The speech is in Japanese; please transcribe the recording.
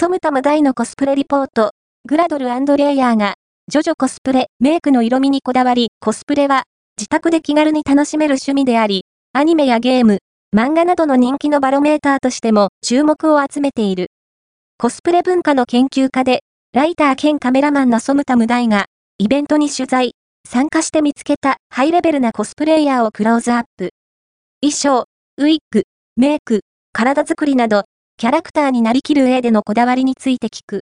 ソムタム大のコスプレリポート、グラドルレイヤーが、ジョジョコスプレ、メイクの色味にこだわり、コスプレは、自宅で気軽に楽しめる趣味であり、アニメやゲーム、漫画などの人気のバロメーターとしても注目を集めている。コスプレ文化の研究家で、ライター兼カメラマンのソムタム大が、イベントに取材、参加して見つけたハイレベルなコスプレイヤーをクローズアップ。衣装、ウィッグ、メイク、体作りなど、キャラクターになりきる絵でのこだわりについて聞く。